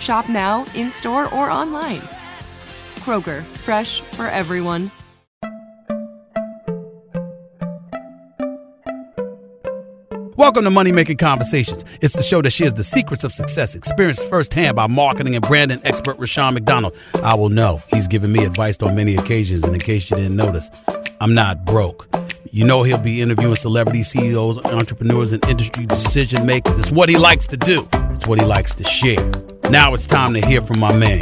Shop now, in store, or online. Kroger, fresh for everyone. Welcome to Money Making Conversations. It's the show that shares the secrets of success, experienced firsthand by marketing and branding expert Rushion McDonald. I will know he's given me advice on many occasions, and in case you didn't notice, I'm not broke. You know he'll be interviewing celebrity CEOs, entrepreneurs, and industry decision makers. It's what he likes to do. It's what he likes to share. Now it's time to hear from my man,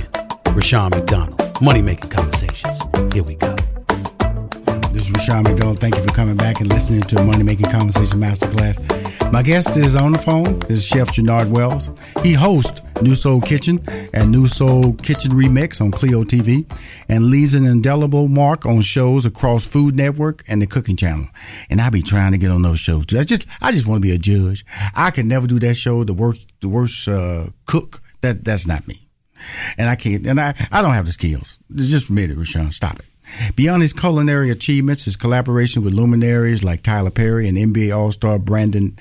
Rushion McDonald. Money Making Conversations. Here we go. This is Rushion McDonald. Thank you for coming back and listening to Money Making Conversation Masterclass. My guest is on the phone. This is Chef Jernard Wells. He hosts New Soul Kitchen and New Soul Kitchen Remix on CLEO TV and leaves an indelible mark on shows across Food Network and the Cooking Channel. And I be trying to get on those shows. I just I just want to be a judge. I can never do that show. The worst the worst uh, cook. That that's not me. And I can't. And I I don't have the skills. Just admit it, Rushion. Stop it. Beyond his culinary achievements, his collaboration with luminaries like Tyler Perry and NBA All Star Brandon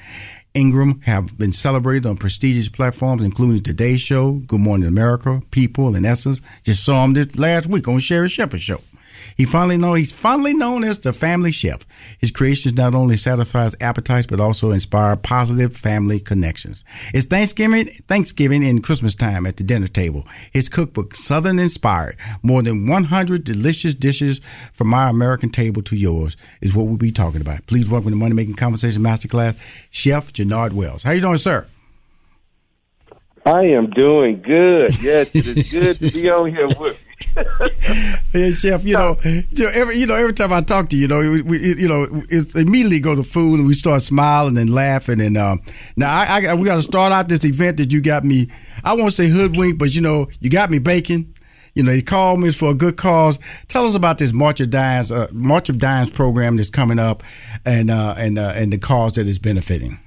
Ingram have been celebrated on prestigious platforms, including Today Show, Good Morning America, People, and Essence. Just saw him this last week on Sherri Shepherd Show. He finally known he's finally known as the family chef. His creations not only satisfies appetites but also inspire positive family connections. It's Thanksgiving, Thanksgiving and Christmas time at the dinner table. His cookbook, Southern Inspired, more than 100 delicious dishes from my American table to yours, is what we'll be talking about. Please welcome to Money Making Conversation Masterclass, Chef Jernard Wells. How you doing, sir? I am doing good. Yes, it is good to be on here with. Yeah, chef. You know, every you know every time I talk to you, you know, we, you know, immediately go to food and we start smiling and laughing. And um, now I, I we got to start out this event that you got me. I won't say hoodwink, but you know, you got me baking. You know, you called me for a good cause. Tell us about this March of Dimes, uh, March of Dimes program that's coming up, and uh, and uh, and the cause that is benefiting.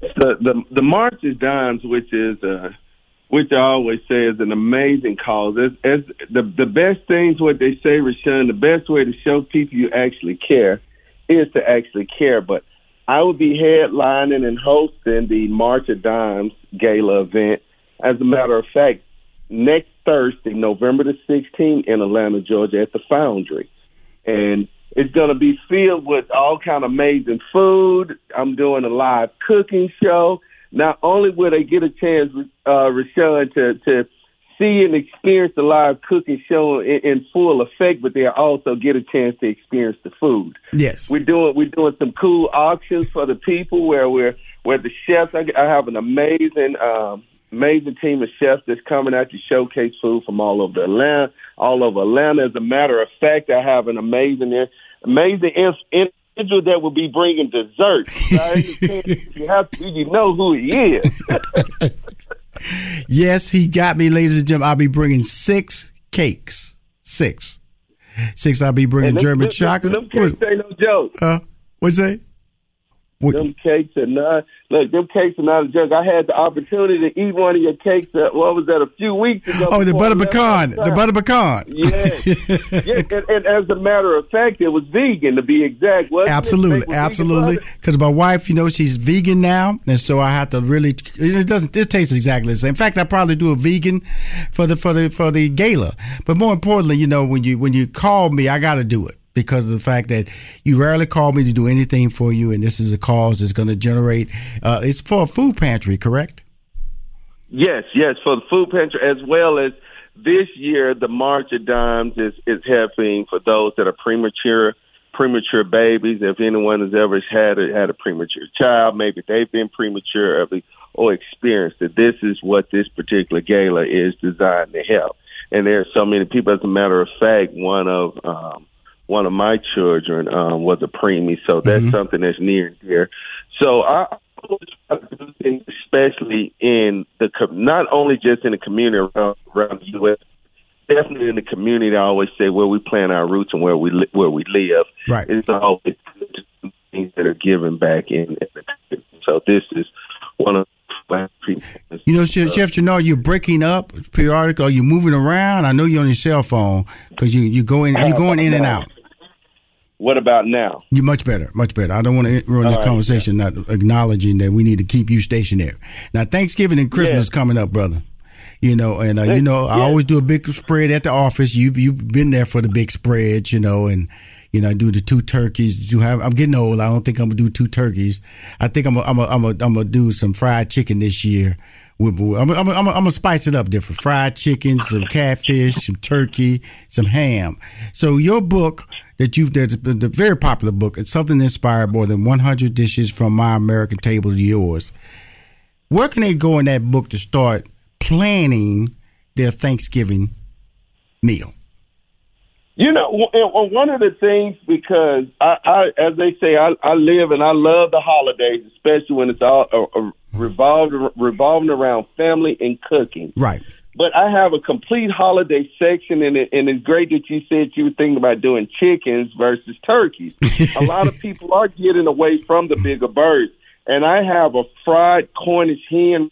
The the the March of Dimes, which is uh, which I always say is an amazing cause. As, as the the best things, what they say, Rushion, the best way to show people you actually care is to actually care. But I will be headlining and hosting the March of Dimes Gala event. As a matter of fact, next Thursday, November the 16th, in Atlanta, Georgia, at the Foundry, and it's going to be filled with all kind of amazing food. I'm doing a live cooking show not only will they get a chance, uh, Rushion, to, to see and experience the live cooking show in, in full effect, but they'll also get a chance to experience the food. Yes, we're doing we're doing some cool auctions for the people where we're where the chefs. I, I have an amazing um, amazing team of chefs that's coming out to showcase food from all over Atlanta, all over Atlanta. As a matter of fact, I have an amazing amazing individual that will be bringing dessert. you have to, you know who he is. yes, he got me, ladies and gentlemen. I'll be bringing six cakes. Six. Six, I'll be bringing German them, chocolate. Them cakes ain't no joke. Uh, what's that? What? Them cakes are not look. Them cakes are not a joke. I had the opportunity to eat one of your cakes. That what was that? A few weeks ago. Oh, the butter pecan. The butter pecan. Yes. yes. And, and, as a matter of fact, it was vegan to be exact. Absolutely, absolutely. Because my wife, you know, she's vegan now, and so I have to really. It doesn't. It tastes exactly the same. In fact, I probably do a vegan for the for the for the gala. But more importantly, you know, when you when you call me, I got to do it because of the fact that you rarely call me to do anything for you, and this is a cause that's going to generate. Uh, it's for a food pantry, correct? Yes, yes, for the food pantry as well as this year the March of Dimes is is helping for those that are premature premature babies. If anyone has ever had a, had a premature child, maybe they've been premature or, experienced it. This is what this particular gala is designed to help. And there are so many people. As a matter of fact, one of um, one of my children um, was a preemie, so that's mm-hmm. something that's near and dear. So I always do especially in the not only just in the community around, around the U.S. Definitely in the community, I always say where we plant our roots and where we li- where we live. Right. It's always things that are given back in. so this is one of you know, Chef, Chef know you're breaking up periodically. Are you moving around? I know you're on your cell phone because you you go in, you're going in and out. What about now? You're much better, much better. I don't want to ruin this right, conversation yeah. not acknowledging that we need to keep you stationary. Now, Thanksgiving and Christmas yeah. coming up, brother. You know, and uh, you know, I always do a big spread at the office. You've you've been there for the big spreads, you know, and you know, I do the two turkeys. Do have, I'm getting old. I don't think I'm gonna do two turkeys. I think I'm gonna I'm I'm I'm gonna do some fried chicken this year. I'm I'm I'm I'm gonna spice it up different. Fried chicken, some catfish, some turkey, some ham. So your book that you've that's the very popular book. It's something that inspired more than 100 dishes from my American table to yours. Where can they go in that book to start planning their Thanksgiving meal? You know, one of the things because I, I as they say, I, I live and I love the holidays, especially when it's all uh, uh revolved revolving around family and cooking. Right. But I have a complete holiday section, and, it, and it's great that you said you were thinking about doing chickens versus turkeys. a lot of people are getting away from the bigger birds, and I have a fried Cornish hen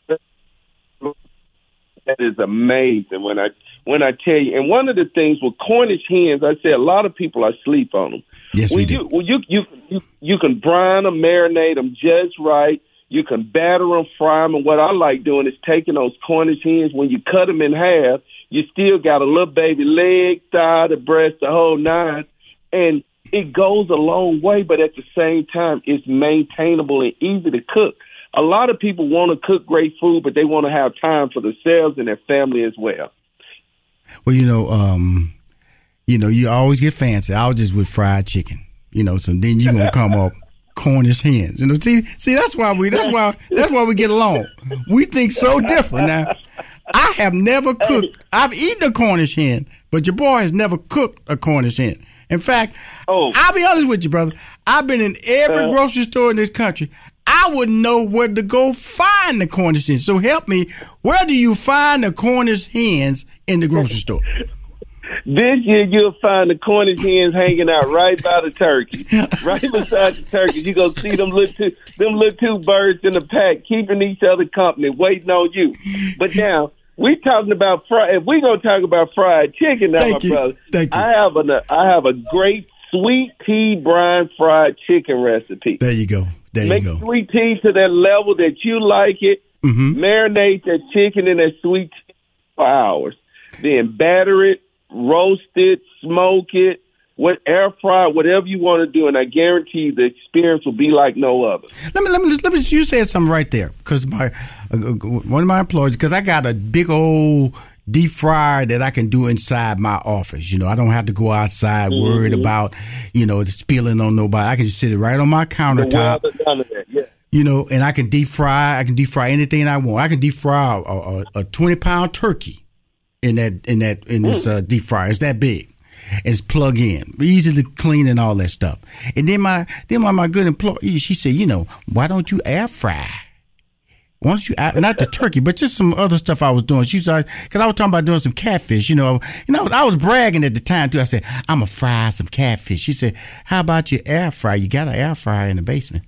that is amazing when I when I tell you. And one of the things with Cornish hens, I say a lot of people are sleep on them. Yes, when we you, do. Well, you you you you can brine them, marinate them just right. You can batter them, fry them, and what I like doing is taking those Cornish hens. When you cut them in half, you still got a little baby leg, thigh, the breast, the whole nine, and it goes a long way. But at the same time, it's maintainable and easy to cook. A lot of people want to cook great food, but they want to have time for themselves and their family as well. Well, you know, um, you know, you always get fancy. I was just with fried chicken, you know. So then you're gonna come up Cornish hens. You know, see, see, that's why we, that's why, that's why we get along. We think so different. Now, I have never cooked. I've eaten a Cornish hen, but your boy has never cooked a Cornish hen. In fact, oh. I'll be honest with you, brother. I've been in every uh, grocery store in this country. I wouldn't know where to go find the Cornish hens. So help me. Where do you find the Cornish hens in the grocery store? This year you'll find the Cornish hens hanging out right by the turkey, right beside the turkey. You gonna see them little two, them little two birds in the pack, keeping each other company, waiting on you. But now we talking about fried. If we gonna talk about fried chicken, now, Thank my you. brother, Thank you. I have a I have a great sweet tea brine fried chicken recipe. There you go. There Make you go. sweet tea to that level that you like it. Mm-hmm. Marinate that chicken in that sweet tea for hours. Then batter it roast it, smoke it, what air fry, whatever you want to do, and I guarantee the experience will be like no other. Let me let me let me. You said something right there because my uh, uh one of my employees because I got a big old deep fryer that I can do inside my office. You know, I don't have to go outside mm-hmm. worried about you know spilling on nobody. I can just sit it right on my countertop. Yeah. You know, and I can deep fry. I can deep fry anything I want. I can deep fry a, a, a twenty pound turkey in that in that in this uh, deep fryer. It's that big. It's plug in, easy to clean and all that stuff. And then my then my, my good employee, she said, you know, why don't you air fry? Why don't you not the turkey, but just some other stuff I was doing. She's like, because I was talking about doing some catfish. You know, you know, I was bragging at the time too. I said, I'm gonna fry some catfish. She said, How about your air fry? You got an air fryer in the basement.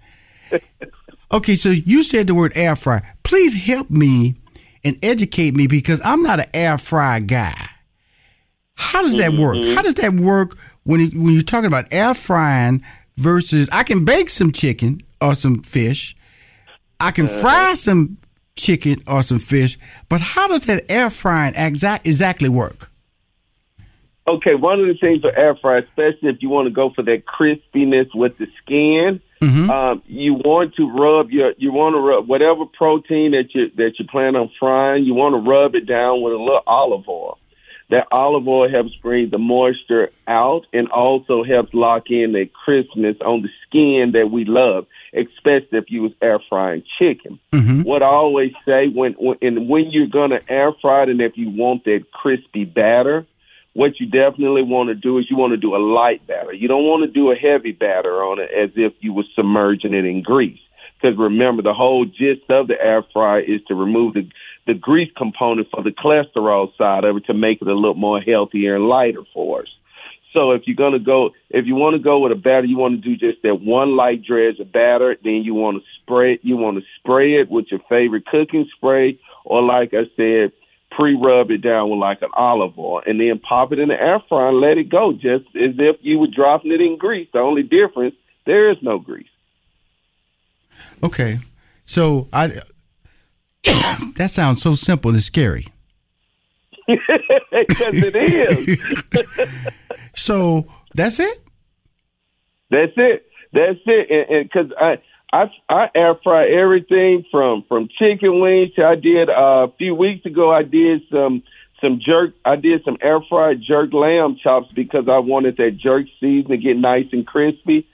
okay, so you said the word air fry. Please help me and educate me because I'm not an air fry guy. How does that work? Mm-hmm. How does that work when you, when you're talking about air frying versus I can bake some chicken or some fish, I can Uh-huh. fry some chicken or some fish, but how does that air frying exact exactly work? Okay, one of the things for air fry, especially if you want to go for that crispiness with the skin, um, you want to rub your you want to rub whatever protein that you that you plan on frying. You want to rub it down with a little olive oil. That olive oil helps bring the moisture out and also helps lock in the crispness on the skin that we love, especially if you was air frying chicken. What I always say when when and when you're gonna air fry it, and if you want that crispy batter, what you definitely want to do is you want to do a light batter. You don't want to do a heavy batter on it as if you were submerging it in grease. Because remember, the whole gist of the air fryer is to remove the the grease component for the cholesterol side of it to make it a little more healthier and lighter for us. So if you're gonna go, if you want to go with a batter, you want to do just that one light dredge of batter. Then you want to spray, it you want to spray it with your favorite cooking spray, or like I said, pre-rub it down with like an olive oil, and then pop it in the air fryer and let it go, just as if you were dropping it in grease. The only difference, there is no grease. Okay, so I that sounds so simple and scary. Because it is. So that's it. That's it. That's it. And because I, uh, I I air fry everything from from chicken wings. To I did uh, a few weeks ago. I did some some jerk. I did some air fried jerk lamb chops because I wanted that jerk season to get nice and crispy.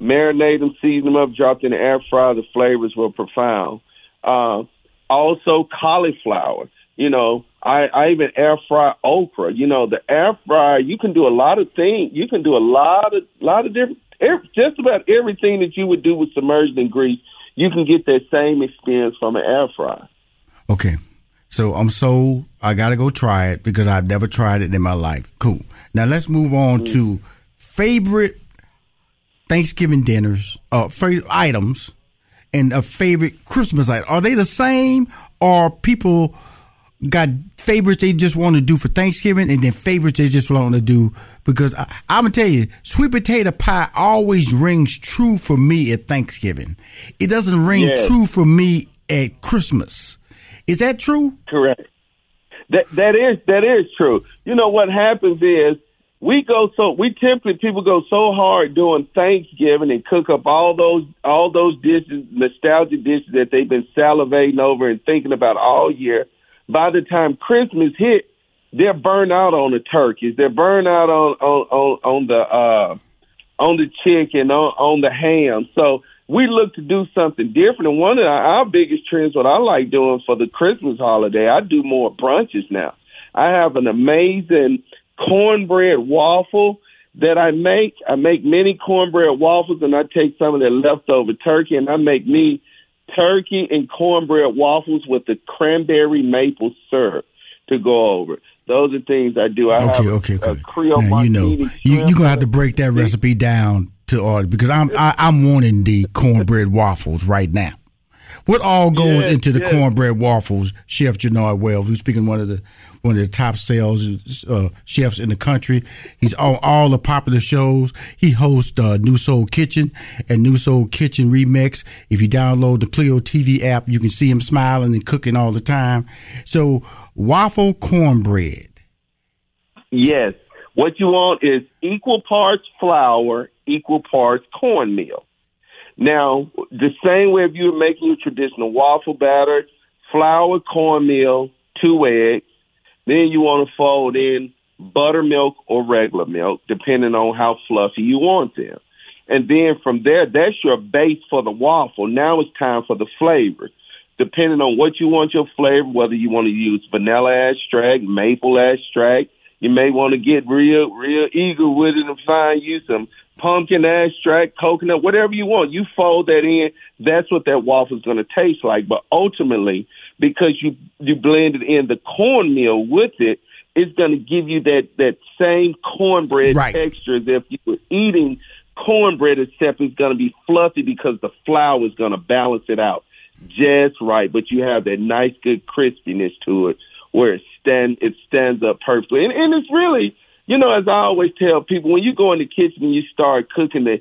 Marinate them, season them up, dropped in the air fryer. The flavors were profound. Uh, also cauliflower. You know, I, I even air fry okra. You know, the air fryer you can do a lot of things. You can do a lot of lot of different. Ev- Just about everything that you would do with submerged in grease, you can get that same experience from an air fryer. Okay. So I'm sold. I got to go try it because I've never tried it in my life. Cool. Now let's move on to favorite Thanksgiving dinners, uh, favorite items, and a favorite Christmas item. Are they the same, or people got favorites they just want to do for Thanksgiving, and then favorites they just want to do because I, I'm gonna tell you, sweet potato pie always rings true for me at Thanksgiving. It doesn't ring Yes. true for me at Christmas. Is that true? Correct. That that is that is true. You know what happens is we go so we typically people go so hard doing Thanksgiving and cook up all those all those dishes, nostalgic dishes that they've been salivating over and thinking about all year. By the time Christmas hit, they're burned out on the turkeys. They're burned out on on on, on the uh on the chicken, on, on the ham. So we look to do something different. And one of our, our biggest trends, what I like doing for the Christmas holiday, I do more brunches now. I have an amazing cornbread waffle that I make. I make many cornbread waffles, and I take some of that leftover turkey, and I make me turkey and cornbread waffles with the cranberry maple syrup to go over. Those are things I do. I have Okay, a- okay, okay. Creole Now you know you, you're gonna have to break that recipe down to order because I'm I, I'm wanting the cornbread waffles right now. What all goes Yes, into the yes. cornbread waffles, Chef Jernard Wells, who's speaking one of the one of the top sales uh, chefs in the country. He's on all the popular shows. He hosts uh, New Soul Kitchen and New Soul Kitchen Remix. If you download the CLEO TV app, you can see him smiling and cooking all the time. So waffle cornbread. Yes. What you want is equal parts flour, equal parts cornmeal. Now, the same way if you were making your traditional waffle batter, flour, cornmeal, two eggs, then you want to fold in buttermilk or regular milk, depending on how fluffy you want them. And then from there, that's your base for the waffle. Now it's time for the flavor. Depending on what you want your flavor, whether you want to use vanilla extract, maple extract, you may want to get real, real eager with it and find you some pumpkin extract, coconut, whatever you want. You fold that in. That's what that waffle is going to taste like. But ultimately, because you you blended in the cornmeal with it, it's going to give you that that same cornbread Right. texture as if you were eating cornbread itself is going to be fluffy because the flour is going to balance it out just right, but you have that nice, good crispiness to it where it stand it stands up perfectly. And, and it's really, you know, as I always tell people, when you go in the kitchen and you start cooking, the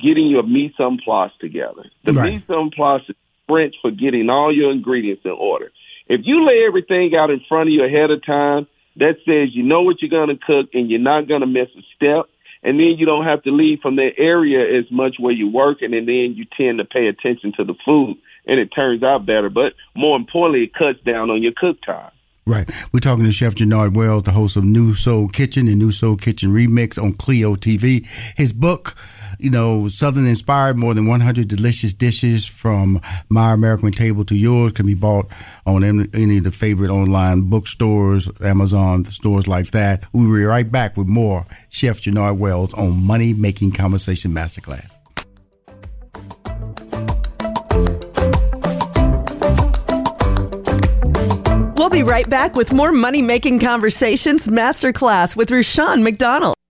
getting your mise en place together. The right. mise en place is French for getting all your ingredients in order. If you lay everything out in front of you ahead of time, that says you know what you're going to cook and you're not going to miss a step. And then you don't have to leave from that area as much where you're working, and then you tend to pay attention to the food, and it turns out better. But more importantly, it cuts down on your cook time. Right. We're talking to Chef Jernard Wells, the host of New Soul Kitchen and New Soul Kitchen Remix on CLEO TV. His book, you know, Southern inspired, more than 100 delicious dishes from my American table to yours can be bought on any of the favorite online bookstores, Amazon, stores like that. We'll be right back with more Chef Jernard Wells on Money Making Conversation Masterclass. We'll be right back with more Money Making Conversations Masterclass with Rushion McDonald.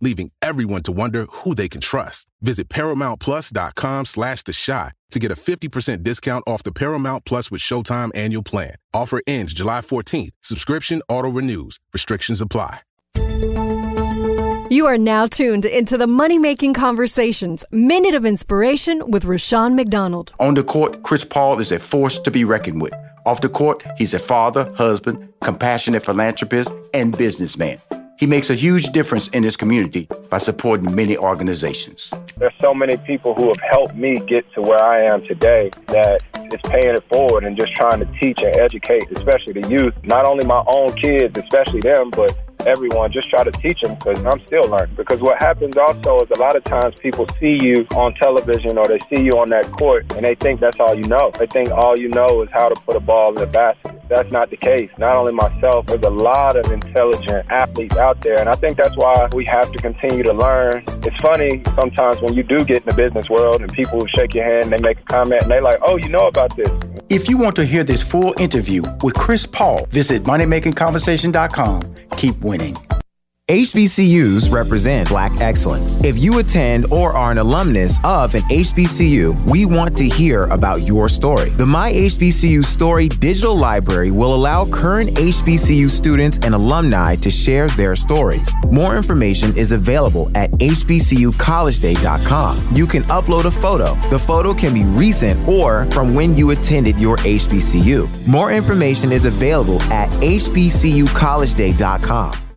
leaving everyone to wonder who they can trust. Visit ParamountPlus.com slash The Chi to get a 50% discount off the Paramount Plus with Showtime annual plan. Offer ends July 14th. Subscription auto-renews. Restrictions apply. You are now tuned into the Money Making Conversations Minute of Inspiration with Rushion McDonald. On the court, Chris Paul is a force to be reckoned with. Off the court, he's a father, husband, compassionate philanthropist, and businessman. He makes a huge difference in his community by supporting many organizations. There's so many people who have helped me get to where I am today that is paying it forward and just trying to teach and educate, especially the youth, not only my own kids, especially them, but everyone, just try to teach them because I'm still learning. Because what happens also is a lot of times people see you on television or they see you on that court and they think that's all you know. They think all you know is how to put a ball in the basket. That's not the case. Not only myself, there's a lot of intelligent athletes out there. And I think that's why we have to continue to learn. It's funny sometimes when you do get in the business world and people shake your hand and they make a comment and they like, oh, you know about this. If you want to hear this full interview with Chris Paul, visit moneymakingconversation.com. Keep winning. HBCUs represent Black excellence. If you attend or are an alumnus of an HBCU, we want to hear about your story. The My HBCU Story digital library will allow current HBCU students and alumni to share their stories. More information is available at hbcucollegeday.com. You can upload a photo. The photo can be recent or from when you attended your HBCU. More information is available at hbcucollegeday.com.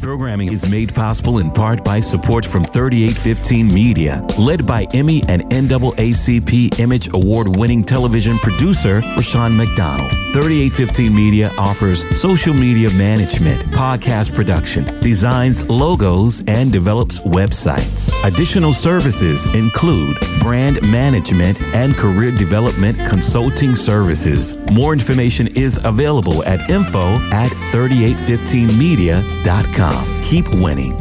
Programming is made possible in part by support from 3815 Media, led by Emmy and NAACP Image Award winning television producer Rushion McDonald. 3815 Media offers social media management, podcast production, designs logos, and develops websites. Additional services include brand management and career development consulting services. More information is available at info at 3815media.com. Keep winning.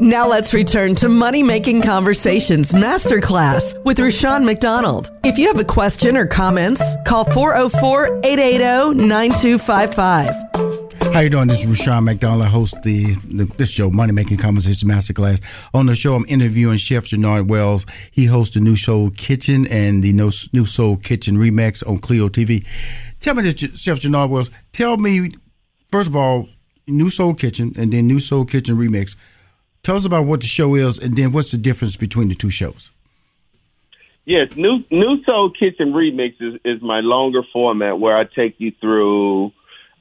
Now let's return to Money Making Conversations Masterclass with Rushion McDonald. If you have a question or comments, call 404-880-9255. How you doing? This is Rushion McDonald. I host the, the this show, Money Making Conversations Masterclass. On the show, I'm interviewing Chef Jernard Wells. He hosts the New Soul Kitchen and the New Soul Kitchen Remix on CLEO TV. Tell me this, Chef Jernard Wells. Tell me, first of all, New Soul Kitchen and then New Soul Kitchen Remix Tell us about what the show is, and then what's the difference between the two shows. Yes, New New Soul Kitchen Remix is, is my longer format where I take you through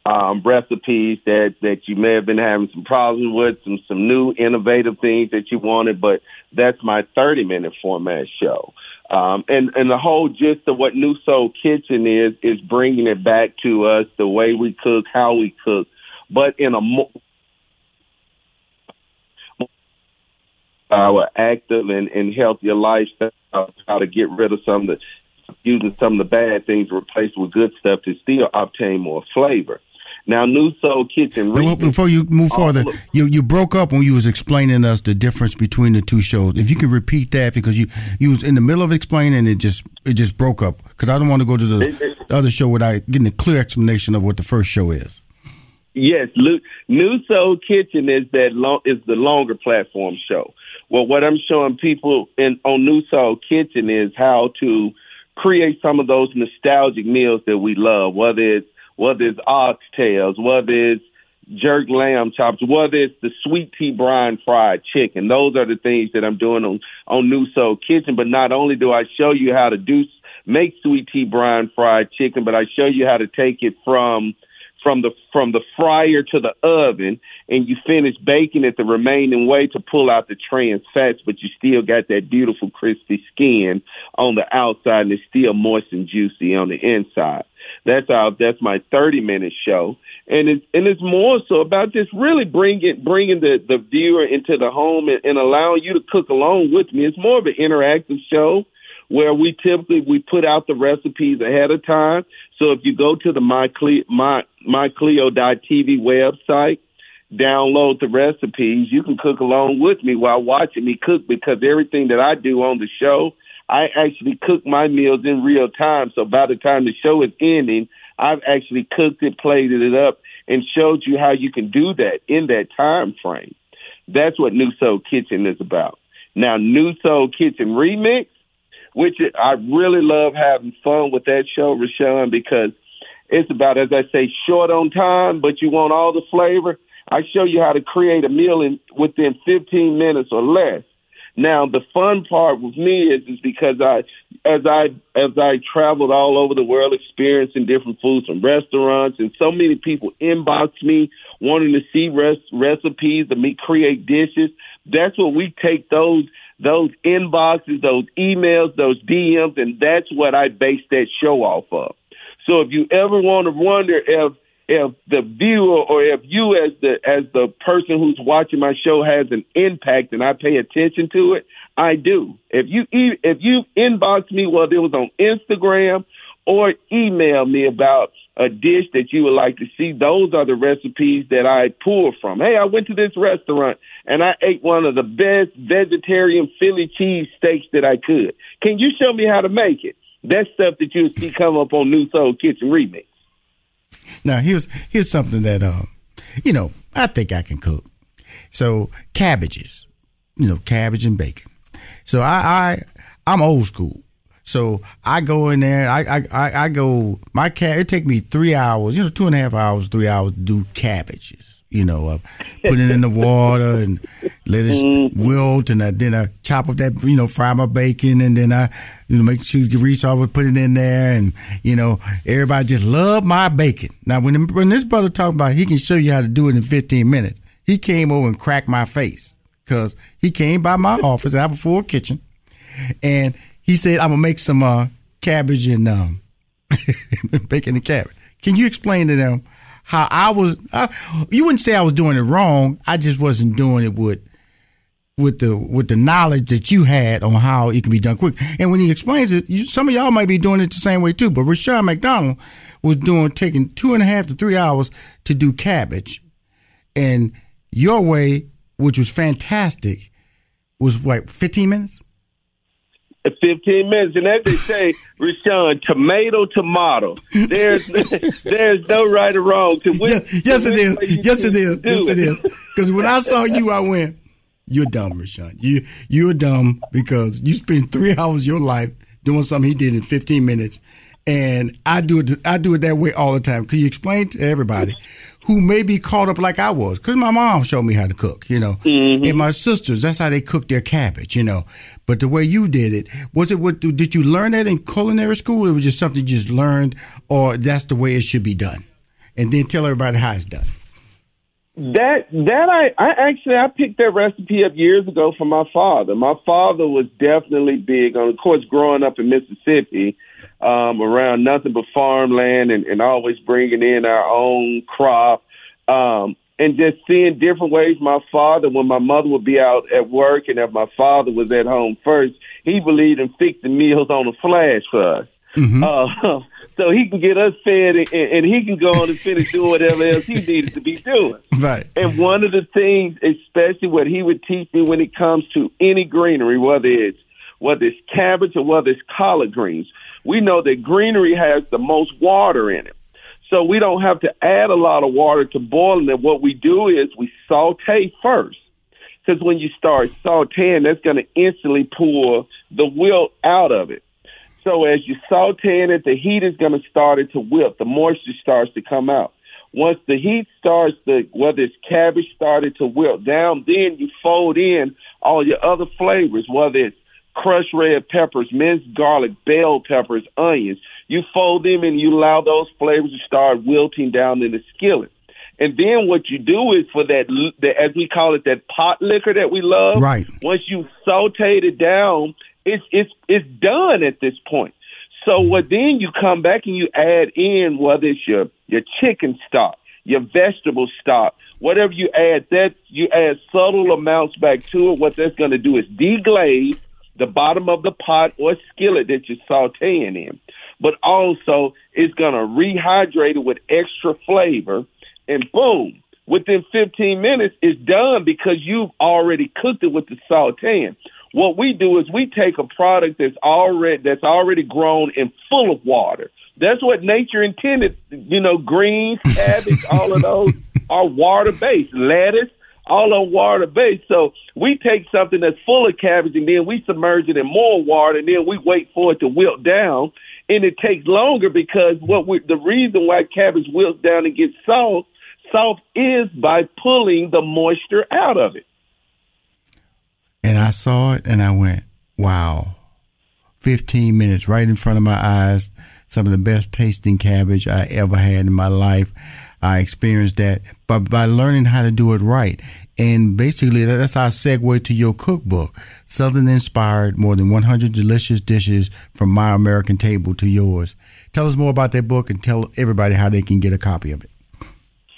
um, recipes that that you may have been having some problems with, some some new innovative things that you wanted, but that's my 30 minute format show. Um, and and the whole gist of what New Soul Kitchen is is bringing it back to us the way we cook, how we cook, but in a more our active and, and healthier lifestyle, how to get rid of some of the using some of the bad things replaced with good stuff to still obtain more flavor. Now, New Soul Kitchen. Before you move oh, further, you you broke up when you was explaining us the difference between the two shows. If you can repeat that, because you you was in the middle of explaining, it just it just broke up. Because I don't want to go to the, it, it, the other show without getting a clear explanation of what the first show is. Yes, New Soul Kitchen is that is the longer platform show. Well, what I'm showing people in on New Soul Kitchen is how to create some of those nostalgic meals that we love, whether it's whether it's oxtails, whether it's jerk lamb chops, whether it's the sweet tea brine fried chicken. Those are the things that I'm doing on on New Soul Kitchen. But not only do I show you how to do make sweet tea brine fried chicken, but I show you how to take it from from the from the fryer to the oven and you finish baking it the remaining way to pull out the trans fats, but you still got that beautiful crispy skin on the outside and it's still moist and juicy on the inside. That's our that's my 30 minute show. And it's and it's more so about just really bringing bringing the the viewer into the home and, and allowing you to cook along with me. It's more of an interactive show where we typically we put out the recipes ahead of time. So if you go to the my my mycleo.tv website, download the recipes, you can cook along with me while watching me cook because everything that I do on the show, I actually cook my meals in real time. So by the time the show is ending, I've actually cooked it, plated it up, and showed you how you can do that in that time frame. That's what New Soul Kitchen is about. Now, New Soul Kitchen Remix, which I really love having fun with that show, Rushion, because it's about, as I say, short on time, but you want all the flavor. I show you how to create a meal in within 15 minutes or less. Now, the fun part with me is, is because I, as I, as I traveled all over the world, experiencing different foods from restaurants, and so many people inbox me wanting to see res- recipes to me create dishes. That's what we take those those inboxes, those emails, those DMs, and that's what I base that show off of. So if you ever want to wonder if if the viewer or if you as the as the person who's watching my show has an impact and I pay attention to it, I do. If you if you inbox me whether it was on Instagram or email me about a dish that you would like to see, those are the recipes that I pull from. Hey, I went to this restaurant and I ate one of the best vegetarian Philly cheese steaks that I could. Can you show me how to make it? That's stuff that you'll see come up on New Soul Kitchen Remix. Now here's here's something that uh, you know, I think I can cook. So cabbages, you know, cabbage and bacon. So I, I I'm old school. So I go in there. I I I go. My cat. It take me three hours. You know, two and a half hours, three hours to do cabbages. You know, uh, put it in the water and let it mm-hmm. wilt, and I, then I chop up that. You know, fry my bacon, and then I you know make sure you reach over, put it in there, and you know everybody just love my bacon. Now when when this brother talking about he can show you how to do it in 15 minutes, he came over and cracked my face because he came by my office. I have a full kitchen, and he said, "I'm gonna make some uh, cabbage and um, bacon and cabbage." Can you explain to them how I was? Uh, you wouldn't say I was doing it wrong. I just wasn't doing it with with the with the knowledge that you had on how it can be done quick. And when he explains it, you, some of y'all might be doing it the same way too. But Rushion McDonald was doing taking two and a half to three hours to do cabbage, and your way, which was fantastic, was like fifteen minutes. 15 minutes. And as they say, Rushion, tomato, tomato. There's there's no right or wrong to win. Yes, yes it is. Yes, it is. Yes, it is. Because when I saw you, I went, "You're dumb, Rushion. You you're dumb because you spend three hours of your life doing something he did in 15 minutes." And I do it. I do it that way all the time. Can you explain to everybody who may be caught up like I was, because my mom showed me how to cook, you know, mm-hmm. and my sisters, that's how they cook their cabbage, you know. But the way you did it, was it what did you learn that in culinary school? Or it was just something you just learned, or that's the way it should be done, and then tell everybody how it's done. That that I I actually I picked that recipe up years ago from my father. My father was definitely big on, of course, growing up in Mississippi um, around nothing but farmland and, and always bringing in our own crop. Um, and just seeing different ways. My father, when my mother would be out at work and if my father was at home first, he believed in fixing meals on the flash for us. Mm-hmm. Uh, so he can get us fed and, and he can go on and finish doing whatever else he needed to be doing. Right. And one of the things, especially what he would teach me when it comes to any greenery, whether it's whether it's cabbage or whether it's collard greens, we know that greenery has the most water in it. So we don't have to add a lot of water to boiling it. What we do is we saute first. Because when you start sauteing, that's going to instantly pull the wilt out of it. So as you sauteing it, the heat is going to start it to wilt. The moisture starts to come out. Once the heat starts to, whether it's cabbage started to wilt down, then you fold in all your other flavors, whether it's crushed red peppers, minced garlic, bell peppers, onions. You fold them and you allow those flavors to start wilting down in the skillet. And then what you do is for that, the, as we call it, that pot liquor that we love. Right. Once you saute it down, it's it's it's done at this point. So what then you come back and you add in whether it's your your chicken stock, your vegetable stock, whatever you add, that you add subtle amounts back to it. What that's going to do is deglaze the bottom of the pot or skillet that you're sauteing in, but also it's going to rehydrate it with extra flavor, and boom, within 15 minutes it's done because you've already cooked it with the sauteing. What we do is we take a product that's already that's already grown and full of water. That's what nature intended. You know, greens, cabbage, all of those are water based. Lettuce, all on water based. So we take something that's full of cabbage and then we submerge it in more water and then we wait for it to wilt down. And it takes longer because what we, the reason why cabbage wilts down and gets soft, soft is by pulling the moisture out of it. And I saw it and I went, wow. 15 minutes right in front of my eyes. Some of the best tasting cabbage I ever had in my life. I experienced that, but by learning how to do it right. And basically, that's our segue to your cookbook. Southern inspired, more than 100 delicious dishes from my American table to yours. Tell us more about that book and tell everybody how they can get a copy of it.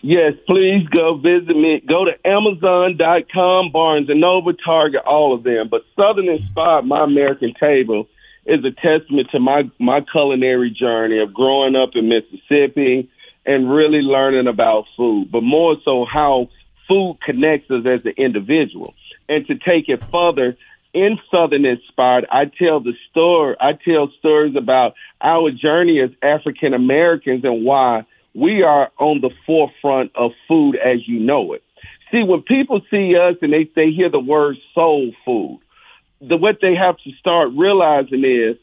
Yes, please go visit me. Go to Amazon.com, Barnes and Noble, Target, all of them. But Southern Inspired, My American Table, is a testament to my my culinary journey of growing up in Mississippi and really learning about food, but more so how food connects us as an individual. And to take it further, in Southern Inspired, I tell the story. I tell stories about our journey as African Americans and why we are on the forefront of food as you know it. See, when people see us and they, they hear the word soul food, the, what they have to start realizing is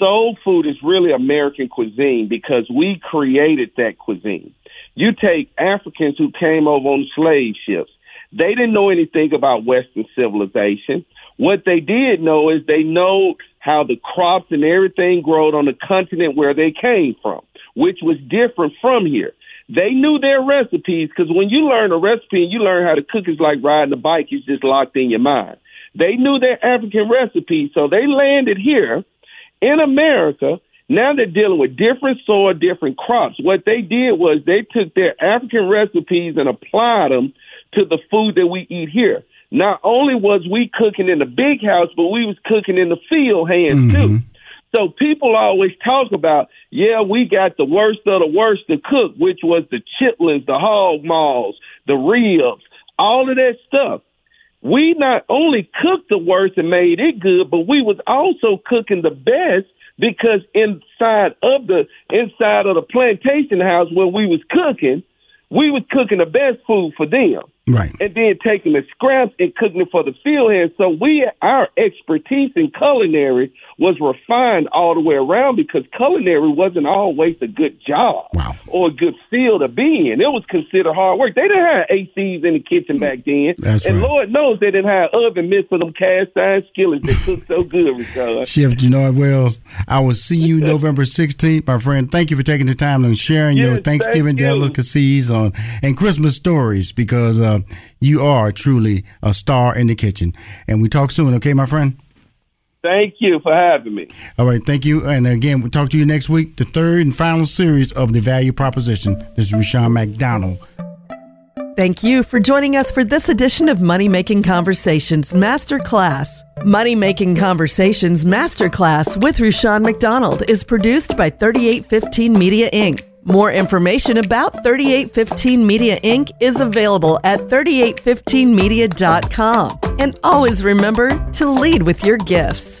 soul food is really American cuisine because we created that cuisine. You take Africans who came over on slave ships. They didn't know anything about Western civilization. What they did know is they know how the crops and everything growed on the continent where they came from, which was different from here. They knew their recipes because when you learn a recipe and you learn how to cook, it's like riding a bike. It's just locked in your mind. They knew their African recipes, so they landed here in America. Now they're dealing with different soil, different crops. What they did was they took their African recipes and applied them to the food that we eat here. Not only was we cooking in the big house, but we was cooking in the field hands mm-hmm. too. So people always talk about, yeah, we got the worst of the worst to cook, which was the chitlins, the hog maws, the ribs, all of that stuff. We not only cooked the worst and made it good, but we was also cooking the best because inside of the inside of the plantation house where we was cooking, we was cooking the best food for them. Right. And then taking the scraps and cooking it for the field hands. So we, our expertise in culinary was refined all the way around because culinary wasn't always a good job wow. or a good field to be in. It was considered hard work. They didn't have ACs in the kitchen back then. That's and right. Lord knows they didn't have oven mitts for them cast iron skillets that cook so good, Rashad. Chef Jernard Wells, I will see you November 16th, my friend. Thank you for taking the time and sharing Yes, your Thanksgiving thank you. delicacies on and Christmas stories because uh, you are truly a star in the kitchen. And we talk soon, okay, my friend? Thank you for having me. All right, thank you. And again, we'll talk to you next week, the third and final series of the value proposition. This is Rushion McDonald. Thank you for joining us for this edition of Money Making Conversations Masterclass. Money Making Conversations Masterclass with Rushion McDonald is produced by 3815 Media Inc. More information about 3815 Media Inc. is available at 3815media.com. And always remember to lead with your gifts.